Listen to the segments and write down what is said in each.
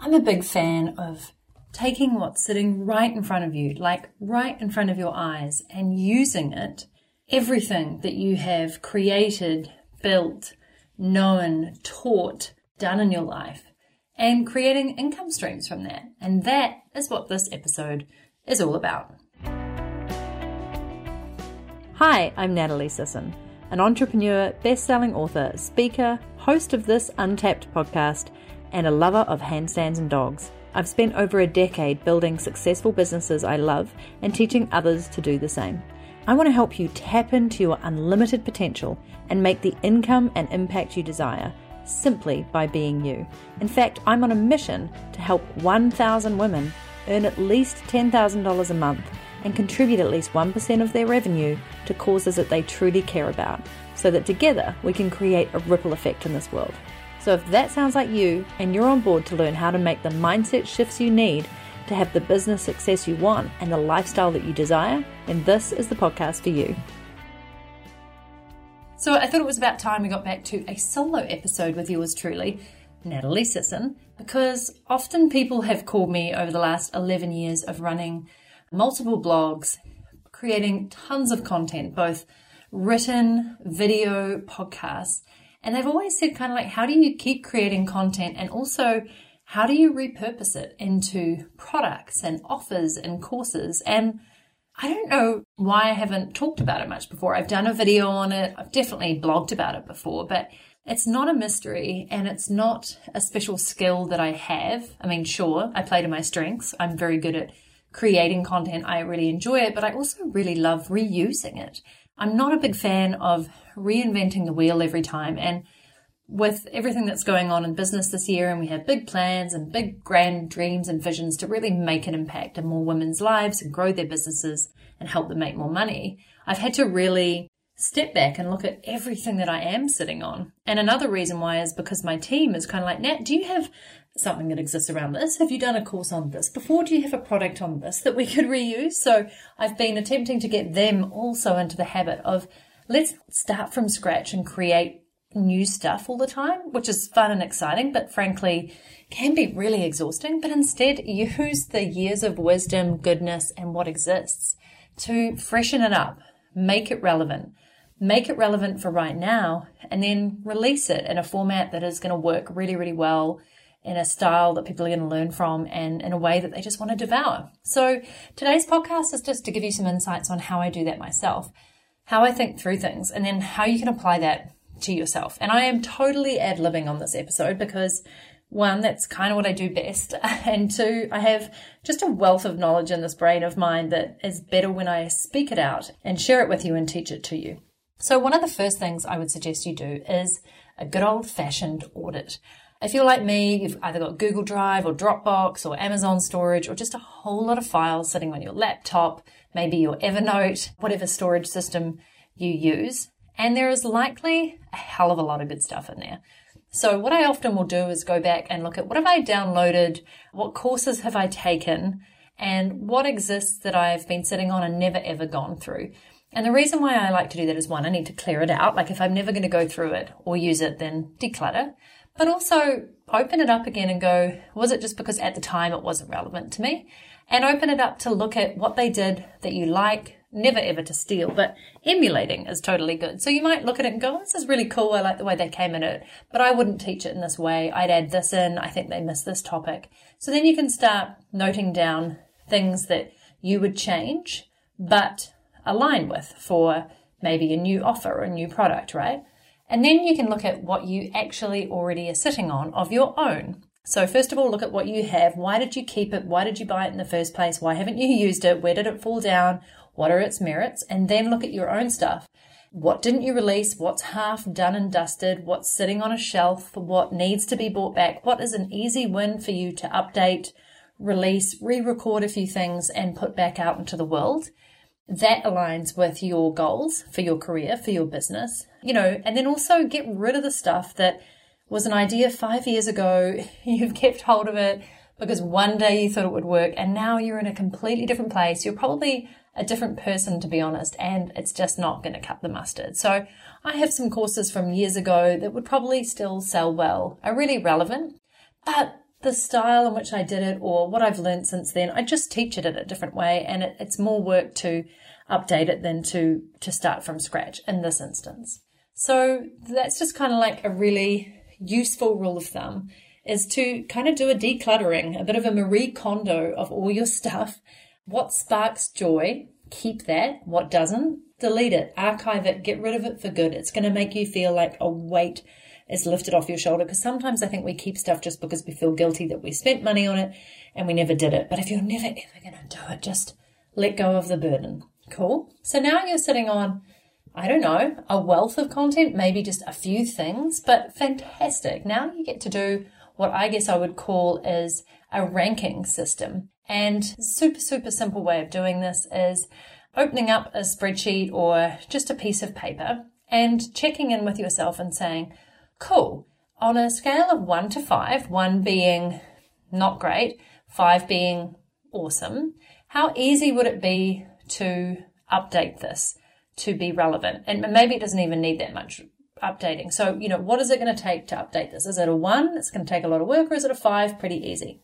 I'm a big fan of taking what's sitting right in front of you, like right in front of your eyes, and using it, everything that you have created, built, known, taught, done in your life, and creating income streams from that. And that is what this episode is all about. Hi, I'm Natalie Sisson, an entrepreneur, best selling author, speaker, host of this Untapped podcast and a lover of handstands and dogs. I've spent over a decade building successful businesses I love and teaching others to do the same. I want to help you tap into your unlimited potential and make the income and impact you desire simply by being you. In fact, I'm on a mission to help 1,000 women earn at least $10,000 a month and contribute at least 1% of their revenue to causes that they truly care about, so that together we can create a ripple effect in this world. So if that sounds like you and you're on board to learn how to make the mindset shifts you need to have the business success you want and the lifestyle that you desire, then this is the podcast for you. So I thought it was about time we got back to a solo episode with yours truly, Natalie Sisson, because often people have called me over the last 11 years of running multiple blogs, creating tons of content, both written, video, podcasts, and they've always said kind of like, how do you keep creating content and also how do you repurpose it into products and offers and courses? And I don't know why I haven't talked about it much before. I've done a video on it. I've definitely blogged about it before, but it's not a mystery and it's not a special skill that I have. I mean, sure, I play to my strengths. I'm very good at creating content. I really enjoy it, but I also really love reusing it. I'm not a big fan of reinventing the wheel every time. And with everything that's going on in business this year, and we have big plans and big grand dreams and visions to really make an impact in more women's lives and grow their businesses and help them make more money, I've had to really step back and look at everything that I am sitting on. And another reason why is because my team is kind of like, Nat, do you have something that exists around this? Have you done a course on this before? Do you have a product on this that we could reuse? So I've been attempting to get them also into the habit of let's start from scratch and create new stuff all the time, which is fun and exciting, but frankly can be really exhausting. But instead use the years of wisdom, goodness, and what exists to freshen it up, make it relevant, make it relevant for right now, and then release it in a format that is going to work really, really well in a style that people are going to learn from and in a way that they just want to devour. So today's podcast is just to give you some insights on how I do that myself, how I think through things, and then how you can apply that to yourself. And I am totally ad libbing on this episode because one, that's kind of what I do best. And two, I have just a wealth of knowledge in this brain of mine that is better when I speak it out and share it with you and teach it to you. So one of the first things I would suggest you do is a good old fashioned audit. If you're like me, you've either got Google Drive or Dropbox or Amazon storage or just a whole lot of files sitting on your laptop, maybe your Evernote, whatever storage system you use. And there is likely a hell of a lot of good stuff in there. So what I often will do is go back and look at what have I downloaded? What courses have I taken? And what exists that I've been sitting on and never ever gone through? And the reason why I like to do that is one, I need to clear it out. Like if I'm never going to go through it or use it, then declutter but also open it up again and go, was it just because at the time it wasn't relevant to me? And open it up to look at what they did that you like, never ever to steal, but emulating is totally good. So you might look at it and go, oh, this is really cool. I like the way they came in it, but I wouldn't teach it in this way. I'd add this in. I think they missed this topic. So then you can start noting down things that you would change, but align with for maybe a new offer or a new product, right? And then you can look at what you actually already are sitting on of your own. So first of all, look at what you have. Why did you keep it? Why did you buy it in the first place? Why haven't you used it? Where did it fall down? What are its merits? And then look at your own stuff. What didn't you release? What's half done and dusted? What's sitting on a shelf? What needs to be brought back? What is an easy win for you to update, release, re-record a few things and put back out into the world? That aligns with your goals for your career, for your business, you know, and then also get rid of the stuff that was an idea five years ago. You've kept hold of it because one day you thought it would work and now you're in a completely different place. You're probably a different person, to be honest, and it's just not going to cut the mustard. So I have some courses from years ago that would probably still sell well, are really relevant, but the style in which I did it or what I've learned since then. I just teach it in a different way and it, it's more work to update it than to, to start from scratch in this instance. So that's just kind of like a really useful rule of thumb is to kind of do a decluttering, a bit of a Marie Kondo of all your stuff. What sparks joy, keep that. What doesn't, delete it, archive it, get rid of it for good. It's going to make you feel like a weight is lifted off your shoulder. Because sometimes I think we keep stuff just because we feel guilty that we spent money on it and we never did it. But if you're never ever going to do it, just let go of the burden. Cool. So now you're sitting on, I don't know, a wealth of content, maybe just a few things, but fantastic. Now you get to do what I guess I would call is a ranking system. And super, super simple way of doing this is opening up a spreadsheet or just a piece of paper and checking in with yourself and saying, cool, on a scale of one to five, one being not great, five being awesome, how easy would it be to update this to be relevant? And maybe it doesn't even need that much updating. So, you know, what is it going to take to update this? Is it a one? It's going to take a lot of work or is it a five? Pretty easy.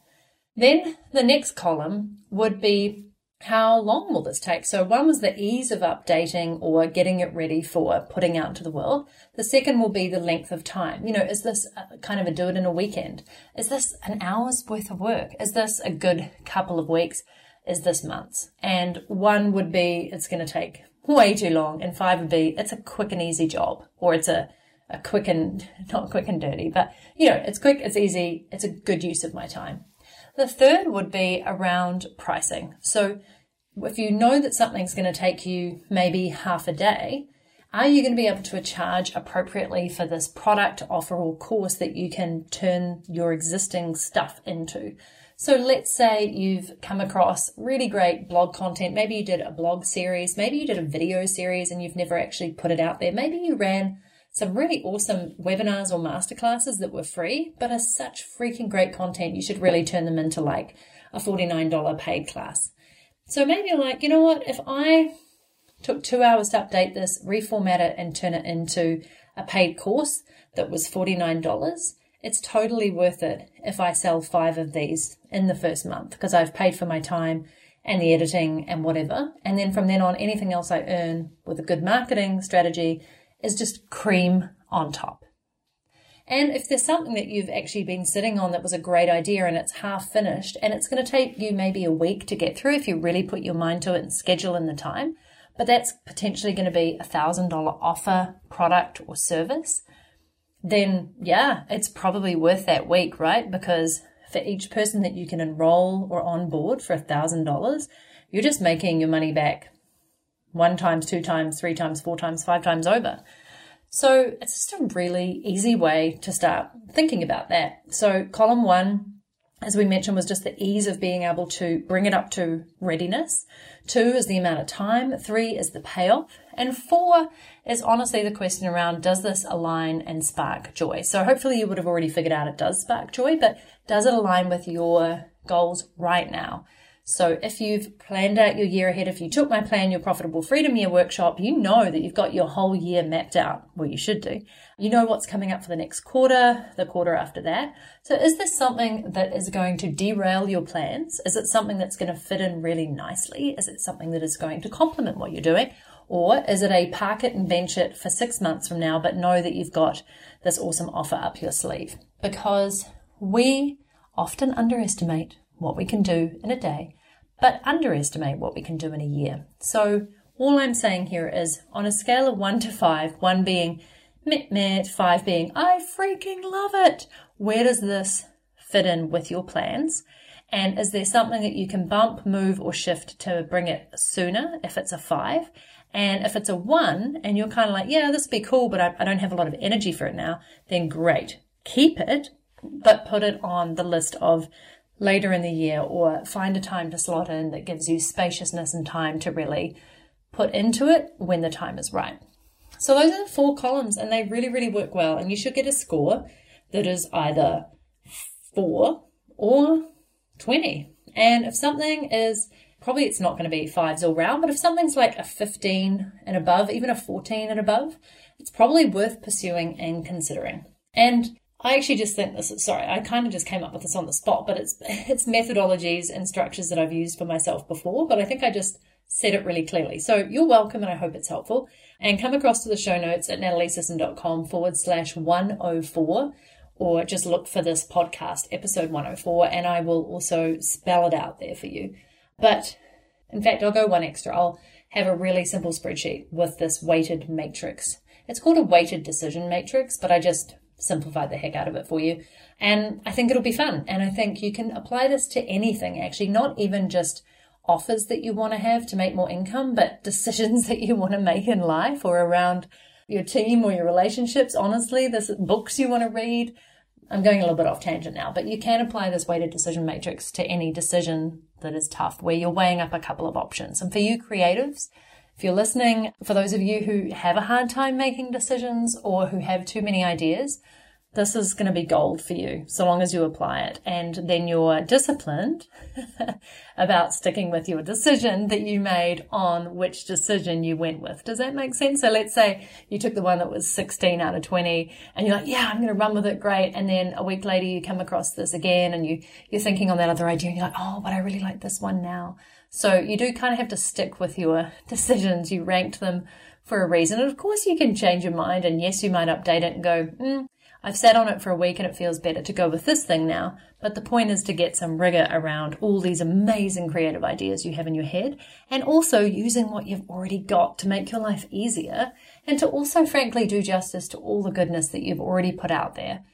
Then the next column would be how long will this take? So one was the ease of updating or getting it ready for putting out to the world. The second will be the length of time. You know, is this kind of a do it in a weekend? Is this an hour's worth of work? Is this a good couple of weeks? Is this months? And one would be it's going to take way too long. And five would be it's a quick and easy job or it's a, a quick and not quick and dirty, but you know, it's quick, it's easy, it's a good use of my time. The third would be around pricing. So if you know that something's going to take you maybe half a day, are you going to be able to charge appropriately for this product, offer, or course that you can turn your existing stuff into? So let's say you've come across really great blog content. Maybe you did a blog series. Maybe you did a video series and you've never actually put it out there. Maybe you ran some really awesome webinars or masterclasses that were free, but are such freaking great content. You should really turn them into like a $49 paid class. So maybe you're like, you know what? If I took two hours to update this, reformat it, and turn it into a paid course that was $49, it's totally worth it if I sell five of these in the first month because I've paid for my time and the editing and whatever. And then from then on, anything else I earn with a good marketing strategy is just cream on top. And if there's something that you've actually been sitting on that was a great idea and it's half finished and it's going to take you maybe a week to get through if you really put your mind to it and schedule in the time, but that's potentially going to be a thousand dollar offer, product or service, then yeah, it's probably worth that week, right? Because for each person that you can enroll or onboard for a thousand dollars, you're just making your money back one times, two times, three times, four times, five times over. So it's just a really easy way to start thinking about that. So column one, as we mentioned, was just the ease of being able to bring it up to readiness. Two is the amount of time. Three is the payoff. And four is honestly the question around does this align and spark joy? So hopefully you would have already figured out it does spark joy, but does it align with your goals right now? So if you've planned out your year ahead, if you took my plan, your profitable freedom year workshop, you know that you've got your whole year mapped out. Well, you should do. You know what's coming up for the next quarter, the quarter after that. So is this something that is going to derail your plans? Is it something that's going to fit in really nicely? Is it something that is going to complement what you're doing? Or is it a park it and bench it for six months from now, but know that you've got this awesome offer up your sleeve? Because we often underestimate what we can do in a day, but underestimate what we can do in a year. So all I'm saying here is on a scale of one to five, one being met met, five being I freaking love it. Where does this fit in with your plans? And is there something that you can bump, move, or shift to bring it sooner if it's a five? And if it's a one and you're kind of like, yeah, this would be cool, but I, I don't have a lot of energy for it now, then great. Keep it, but put it on the list of later in the year or find a time to slot in that gives you spaciousness and time to really put into it when the time is right. So those are the four columns and they really, really work well. And you should get a score that is either four or 20. And if something is probably it's not going to be fives all round, but if something's like a 15 and above, even a 14 and above, it's probably worth pursuing and considering. And I actually just think this sorry, I kind of just came up with this on the spot, but it's, it's methodologies and structures that I've used for myself before, but I think I just said it really clearly. So you're welcome and I hope it's helpful. And come across to the show notes at nataliesisson.com forward slash 104 or just look for this podcast, episode 104, and I will also spell it out there for you. But in fact, I'll go one extra. I'll have a really simple spreadsheet with this weighted matrix. It's called a weighted decision matrix, but I just simplified the heck out of it for you. And I think it'll be fun. And I think you can apply this to anything, actually, not even just offers that you want to have to make more income, but decisions that you want to make in life or around your team or your relationships. Honestly, this books you want to read. I'm going a little bit off tangent now, but you can apply this weighted decision matrix to any decision that is tough where you're weighing up a couple of options. And for you creatives, if you're listening, for those of you who have a hard time making decisions or who have too many ideas, this is going to be gold for you so long as you apply it. And then you're disciplined about sticking with your decision that you made on which decision you went with. Does that make sense? So let's say you took the one that was 16 out of 20 and you're like, yeah, I'm going to run with it. Great. And then a week later you come across this again and you, you're thinking on that other idea and you're like, oh, but I really like this one now. So you do kind of have to stick with your decisions. You ranked them for a reason. And of course you can change your mind and yes, you might update it and go, mm, I've sat on it for a week and it feels better to go with this thing now. But the point is to get some rigor around all these amazing creative ideas you have in your head and also using what you've already got to make your life easier and to also frankly do justice to all the goodness that you've already put out there.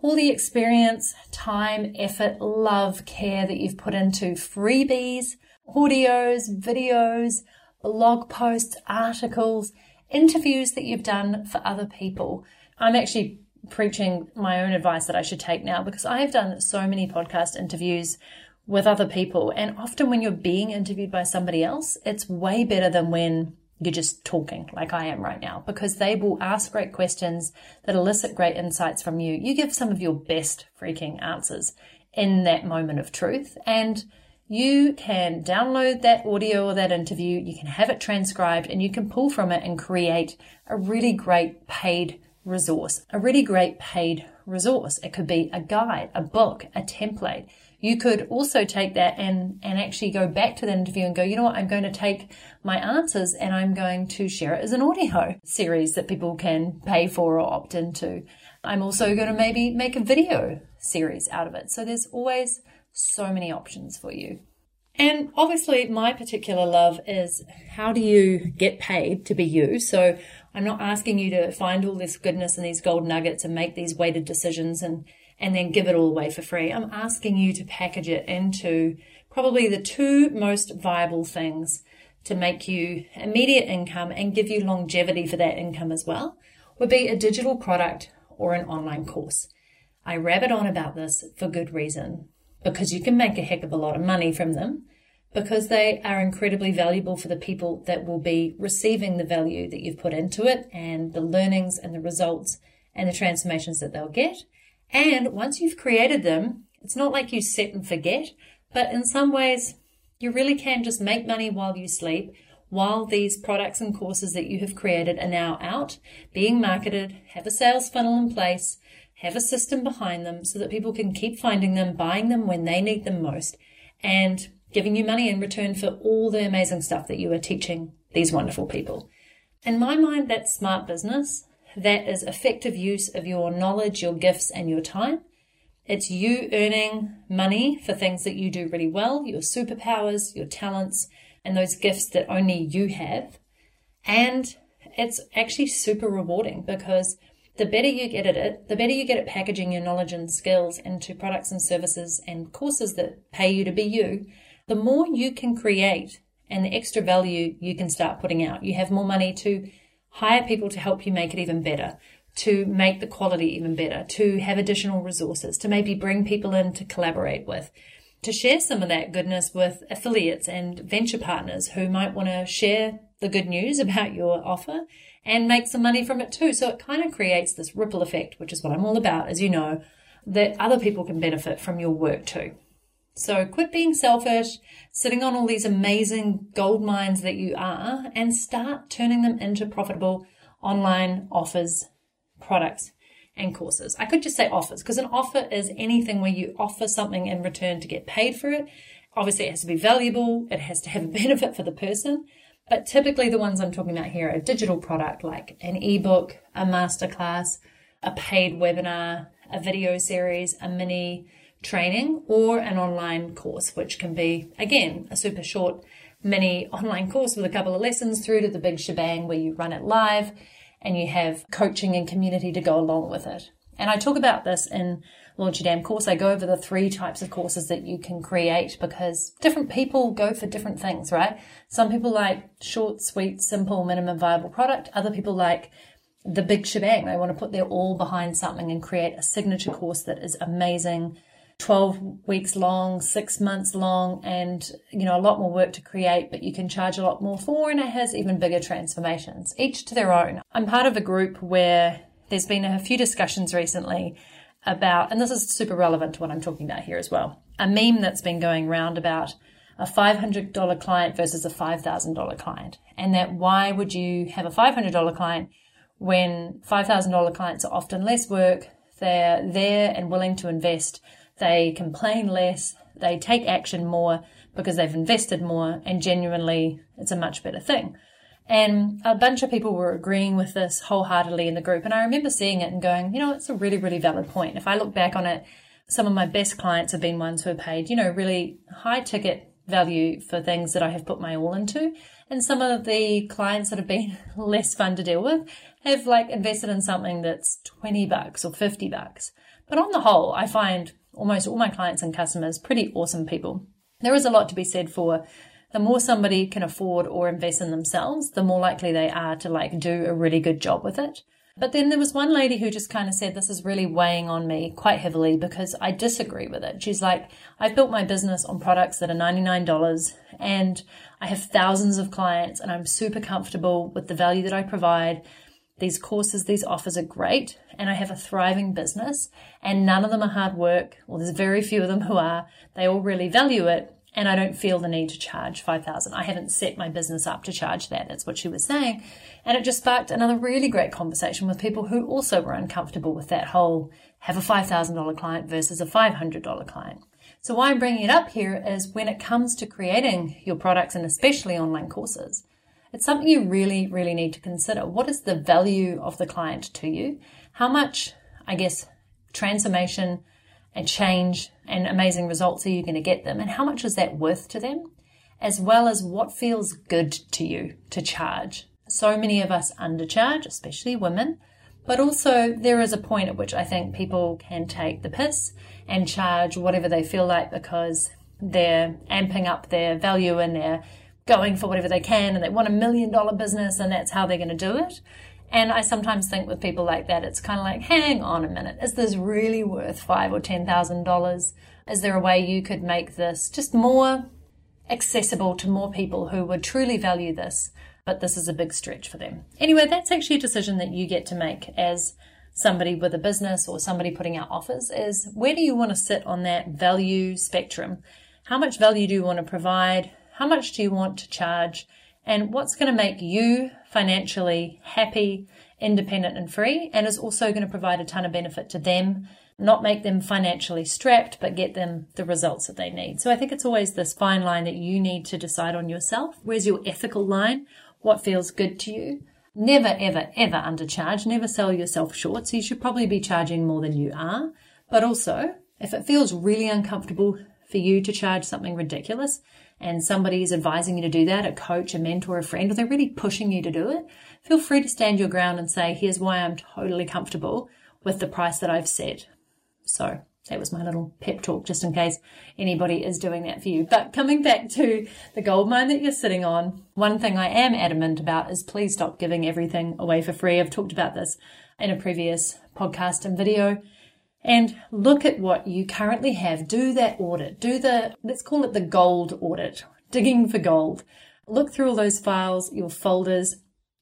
All the experience, time, effort, love, care that you've put into freebies, audios, videos, blog posts, articles, interviews that you've done for other people. I'm actually preaching my own advice that I should take now because I have done so many podcast interviews with other people. And often when you're being interviewed by somebody else, it's way better than when you're just talking like I am right now because they will ask great questions that elicit great insights from you. You give some of your best freaking answers in that moment of truth and you can download that audio or that interview, you can have it transcribed and you can pull from it and create a really great paid resource, a really great paid resource. It could be a guide, a book, a template. You could also take that and, and actually go back to the interview and go, you know what, I'm going to take my answers and I'm going to share it as an audio series that people can pay for or opt into. I'm also going to maybe make a video series out of it. So there's always so many options for you. And obviously, my particular love is how do you get paid to be you? So I'm not asking you to find all this goodness and these gold nuggets and make these weighted decisions and, and then give it all away for free. I'm asking you to package it into probably the two most viable things to make you immediate income and give you longevity for that income as well would be a digital product or an online course. I rabbit on about this for good reason because you can make a heck of a lot of money from them because they are incredibly valuable for the people that will be receiving the value that you've put into it and the learnings and the results and the transformations that they'll get. And once you've created them, it's not like you set and forget, but in some ways, you really can just make money while you sleep, while these products and courses that you have created are now out, being marketed, have a sales funnel in place, have a system behind them so that people can keep finding them, buying them when they need them most, and giving you money in return for all the amazing stuff that you are teaching these wonderful people. In my mind, that's smart business. That is effective use of your knowledge, your gifts, and your time. It's you earning money for things that you do really well, your superpowers, your talents, and those gifts that only you have. And it's actually super rewarding because the better you get at it, the better you get at packaging your knowledge and skills into products and services and courses that pay you to be you, the more you can create and the extra value you can start putting out. You have more money to hire people to help you make it even better, to make the quality even better, to have additional resources, to maybe bring people in to collaborate with, to share some of that goodness with affiliates and venture partners who might want to share the good news about your offer and make some money from it too. So it kind of creates this ripple effect, which is what I'm all about, as you know, that other people can benefit from your work too. So quit being selfish, sitting on all these amazing gold mines that you are, and start turning them into profitable online offers, products, and courses. I could just say offers because an offer is anything where you offer something in return to get paid for it. Obviously, it has to be valuable. It has to have a benefit for the person. But typically the ones I'm talking about here are a digital product like an ebook, a masterclass, a paid webinar, a video series, a mini training, or an online course, which can be, again, a super short mini online course with a couple of lessons through to the big shebang where you run it live and you have coaching and community to go along with it. And I talk about this in Launch Your Damn Course. I go over the three types of courses that you can create because different people go for different things, right? Some people like short, sweet, simple, minimum viable product. Other people like the big shebang. They want to put their all behind something and create a signature course that is amazing 12 weeks long, six months long, and you know, a lot more work to create, but you can charge a lot more for, and it has even bigger transformations, each to their own. I'm part of a group where there's been a few discussions recently about, and this is super relevant to what I'm talking about here as well, a meme that's been going around about a $500 client versus a $5,000 client. And that why would you have a $500 client when $5,000 clients are often less work, they're there and willing to invest they complain less, they take action more because they've invested more, and genuinely it's a much better thing. And a bunch of people were agreeing with this wholeheartedly in the group. And I remember seeing it and going, you know, it's a really, really valid point. If I look back on it, some of my best clients have been ones who have paid, you know, really high ticket value for things that I have put my all into. And some of the clients that have been less fun to deal with have like invested in something that's 20 bucks or 50 bucks. But on the whole, I find almost all my clients and customers pretty awesome people. There is a lot to be said for the more somebody can afford or invest in themselves, the more likely they are to like do a really good job with it. But then there was one lady who just kind of said, this is really weighing on me quite heavily because I disagree with it. She's like, I've built my business on products that are $99 and I have thousands of clients and I'm super comfortable with the value that I provide. These courses, these offers are great and I have a thriving business and none of them are hard work. Well, there's very few of them who are. They all really value it and I don't feel the need to charge 5000 I haven't set my business up to charge that. That's what she was saying. And it just sparked another really great conversation with people who also were uncomfortable with that whole have a $5,000 client versus a $500 client. So why I'm bringing it up here is when it comes to creating your products and especially online courses, it's something you really, really need to consider. What is the value of the client to you? How much, I guess, transformation and change and amazing results are you going to get them? And how much is that worth to them? As well as what feels good to you to charge. So many of us undercharge, especially women, but also there is a point at which I think people can take the piss and charge whatever they feel like because they're amping up their value and they're going for whatever they can and they want a million dollar business and that's how they're going to do it. And I sometimes think with people like that, it's kind of like, hang on a minute, is this really worth five or ten thousand dollars? Is there a way you could make this just more accessible to more people who would truly value this? But this is a big stretch for them. Anyway, that's actually a decision that you get to make as somebody with a business or somebody putting out offers is where do you want to sit on that value spectrum? How much value do you want to provide? How much do you want to charge? And what's going to make you financially happy, independent and free? And is also going to provide a ton of benefit to them, not make them financially strapped, but get them the results that they need. So I think it's always this fine line that you need to decide on yourself. Where's your ethical line? What feels good to you? Never, ever, ever undercharge. Never sell yourself short. So you should probably be charging more than you are. But also, if it feels really uncomfortable for you to charge something ridiculous, and somebody is advising you to do that, a coach, a mentor, a friend, or they're really pushing you to do it, feel free to stand your ground and say, here's why I'm totally comfortable with the price that I've set. So that was my little pep talk, just in case anybody is doing that for you. But coming back to the gold mine that you're sitting on, one thing I am adamant about is please stop giving everything away for free. I've talked about this in a previous podcast and video and look at what you currently have. Do that audit. Do the, let's call it the gold audit, digging for gold. Look through all those files, your folders,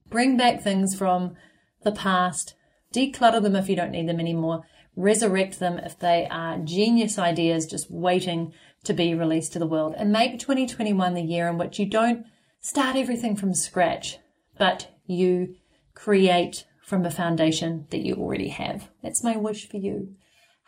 bring back things from the past, declutter them if you don't need them anymore, resurrect them if they are genius ideas just waiting to be released to the world, and make 2021 the year in which you don't start everything from scratch, but you create from a foundation that you already have. That's my wish for you.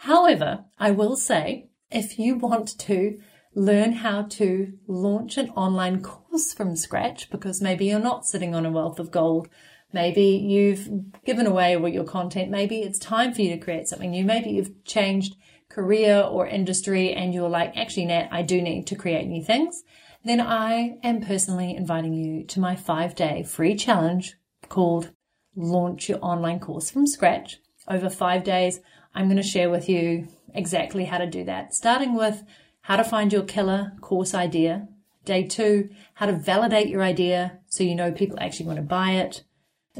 However, I will say if you want to learn how to launch an online course from scratch because maybe you're not sitting on a wealth of gold. Maybe you've given away all your content. Maybe it's time for you to create something new. Maybe you've changed career or industry and you're like, actually, Nat, I do need to create new things. Then I am personally inviting you to my five day free challenge called Launch Your Online Course from Scratch. Over five days, I'm going to share with you exactly how to do that, starting with how to find your killer course idea. Day two, how to validate your idea so you know people actually want to buy it.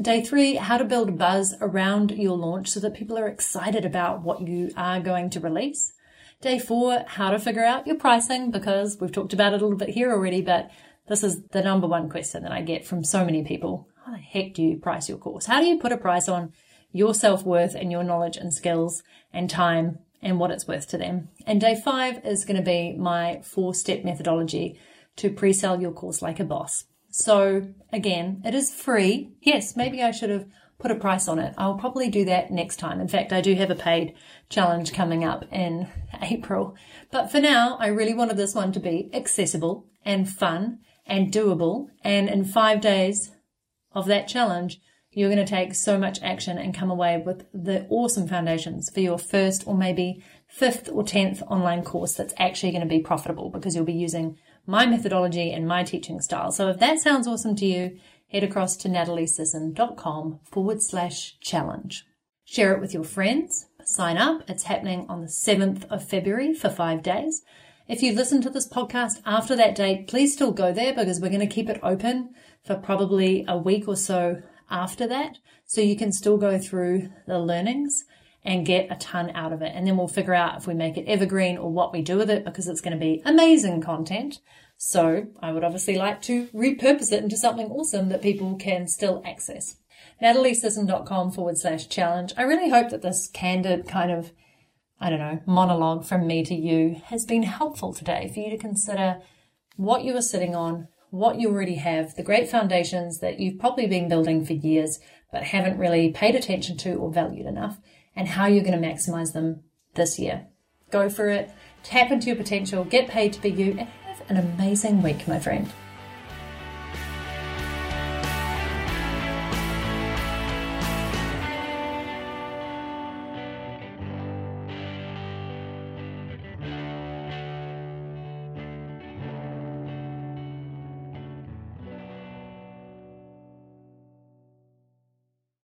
Day three, how to build buzz around your launch so that people are excited about what you are going to release. Day four, how to figure out your pricing because we've talked about it a little bit here already, but this is the number one question that I get from so many people. How the heck do you price your course? How do you put a price on your self worth and your knowledge and skills and time and what it's worth to them? And day five is going to be my four step methodology to pre sell your course like a boss. So again, it is free. Yes, maybe I should have put a price on it. I'll probably do that next time. In fact, I do have a paid challenge coming up in April. But for now, I really wanted this one to be accessible and fun and doable. And in five days of that challenge, you're going to take so much action and come away with the awesome foundations for your first or maybe fifth or tenth online course that's actually going to be profitable because you'll be using my methodology and my teaching style. So if that sounds awesome to you, head across to nataliesisson.com forward slash challenge. Share it with your friends. Sign up. It's happening on the 7th of February for five days. If you listen to this podcast after that date, please still go there because we're going to keep it open for probably a week or so after that. So you can still go through the learnings and get a ton out of it. And then we'll figure out if we make it evergreen or what we do with it because it's going to be amazing content. So I would obviously like to repurpose it into something awesome that people can still access. NatalieSisson.com forward slash challenge. I really hope that this candid kind of, I don't know, monologue from me to you has been helpful today for you to consider what you are sitting on, what you already have, the great foundations that you've probably been building for years, but haven't really paid attention to or valued enough and how you're going to maximize them this year. Go for it, tap into your potential, get paid to be you, and have an amazing week, my friend.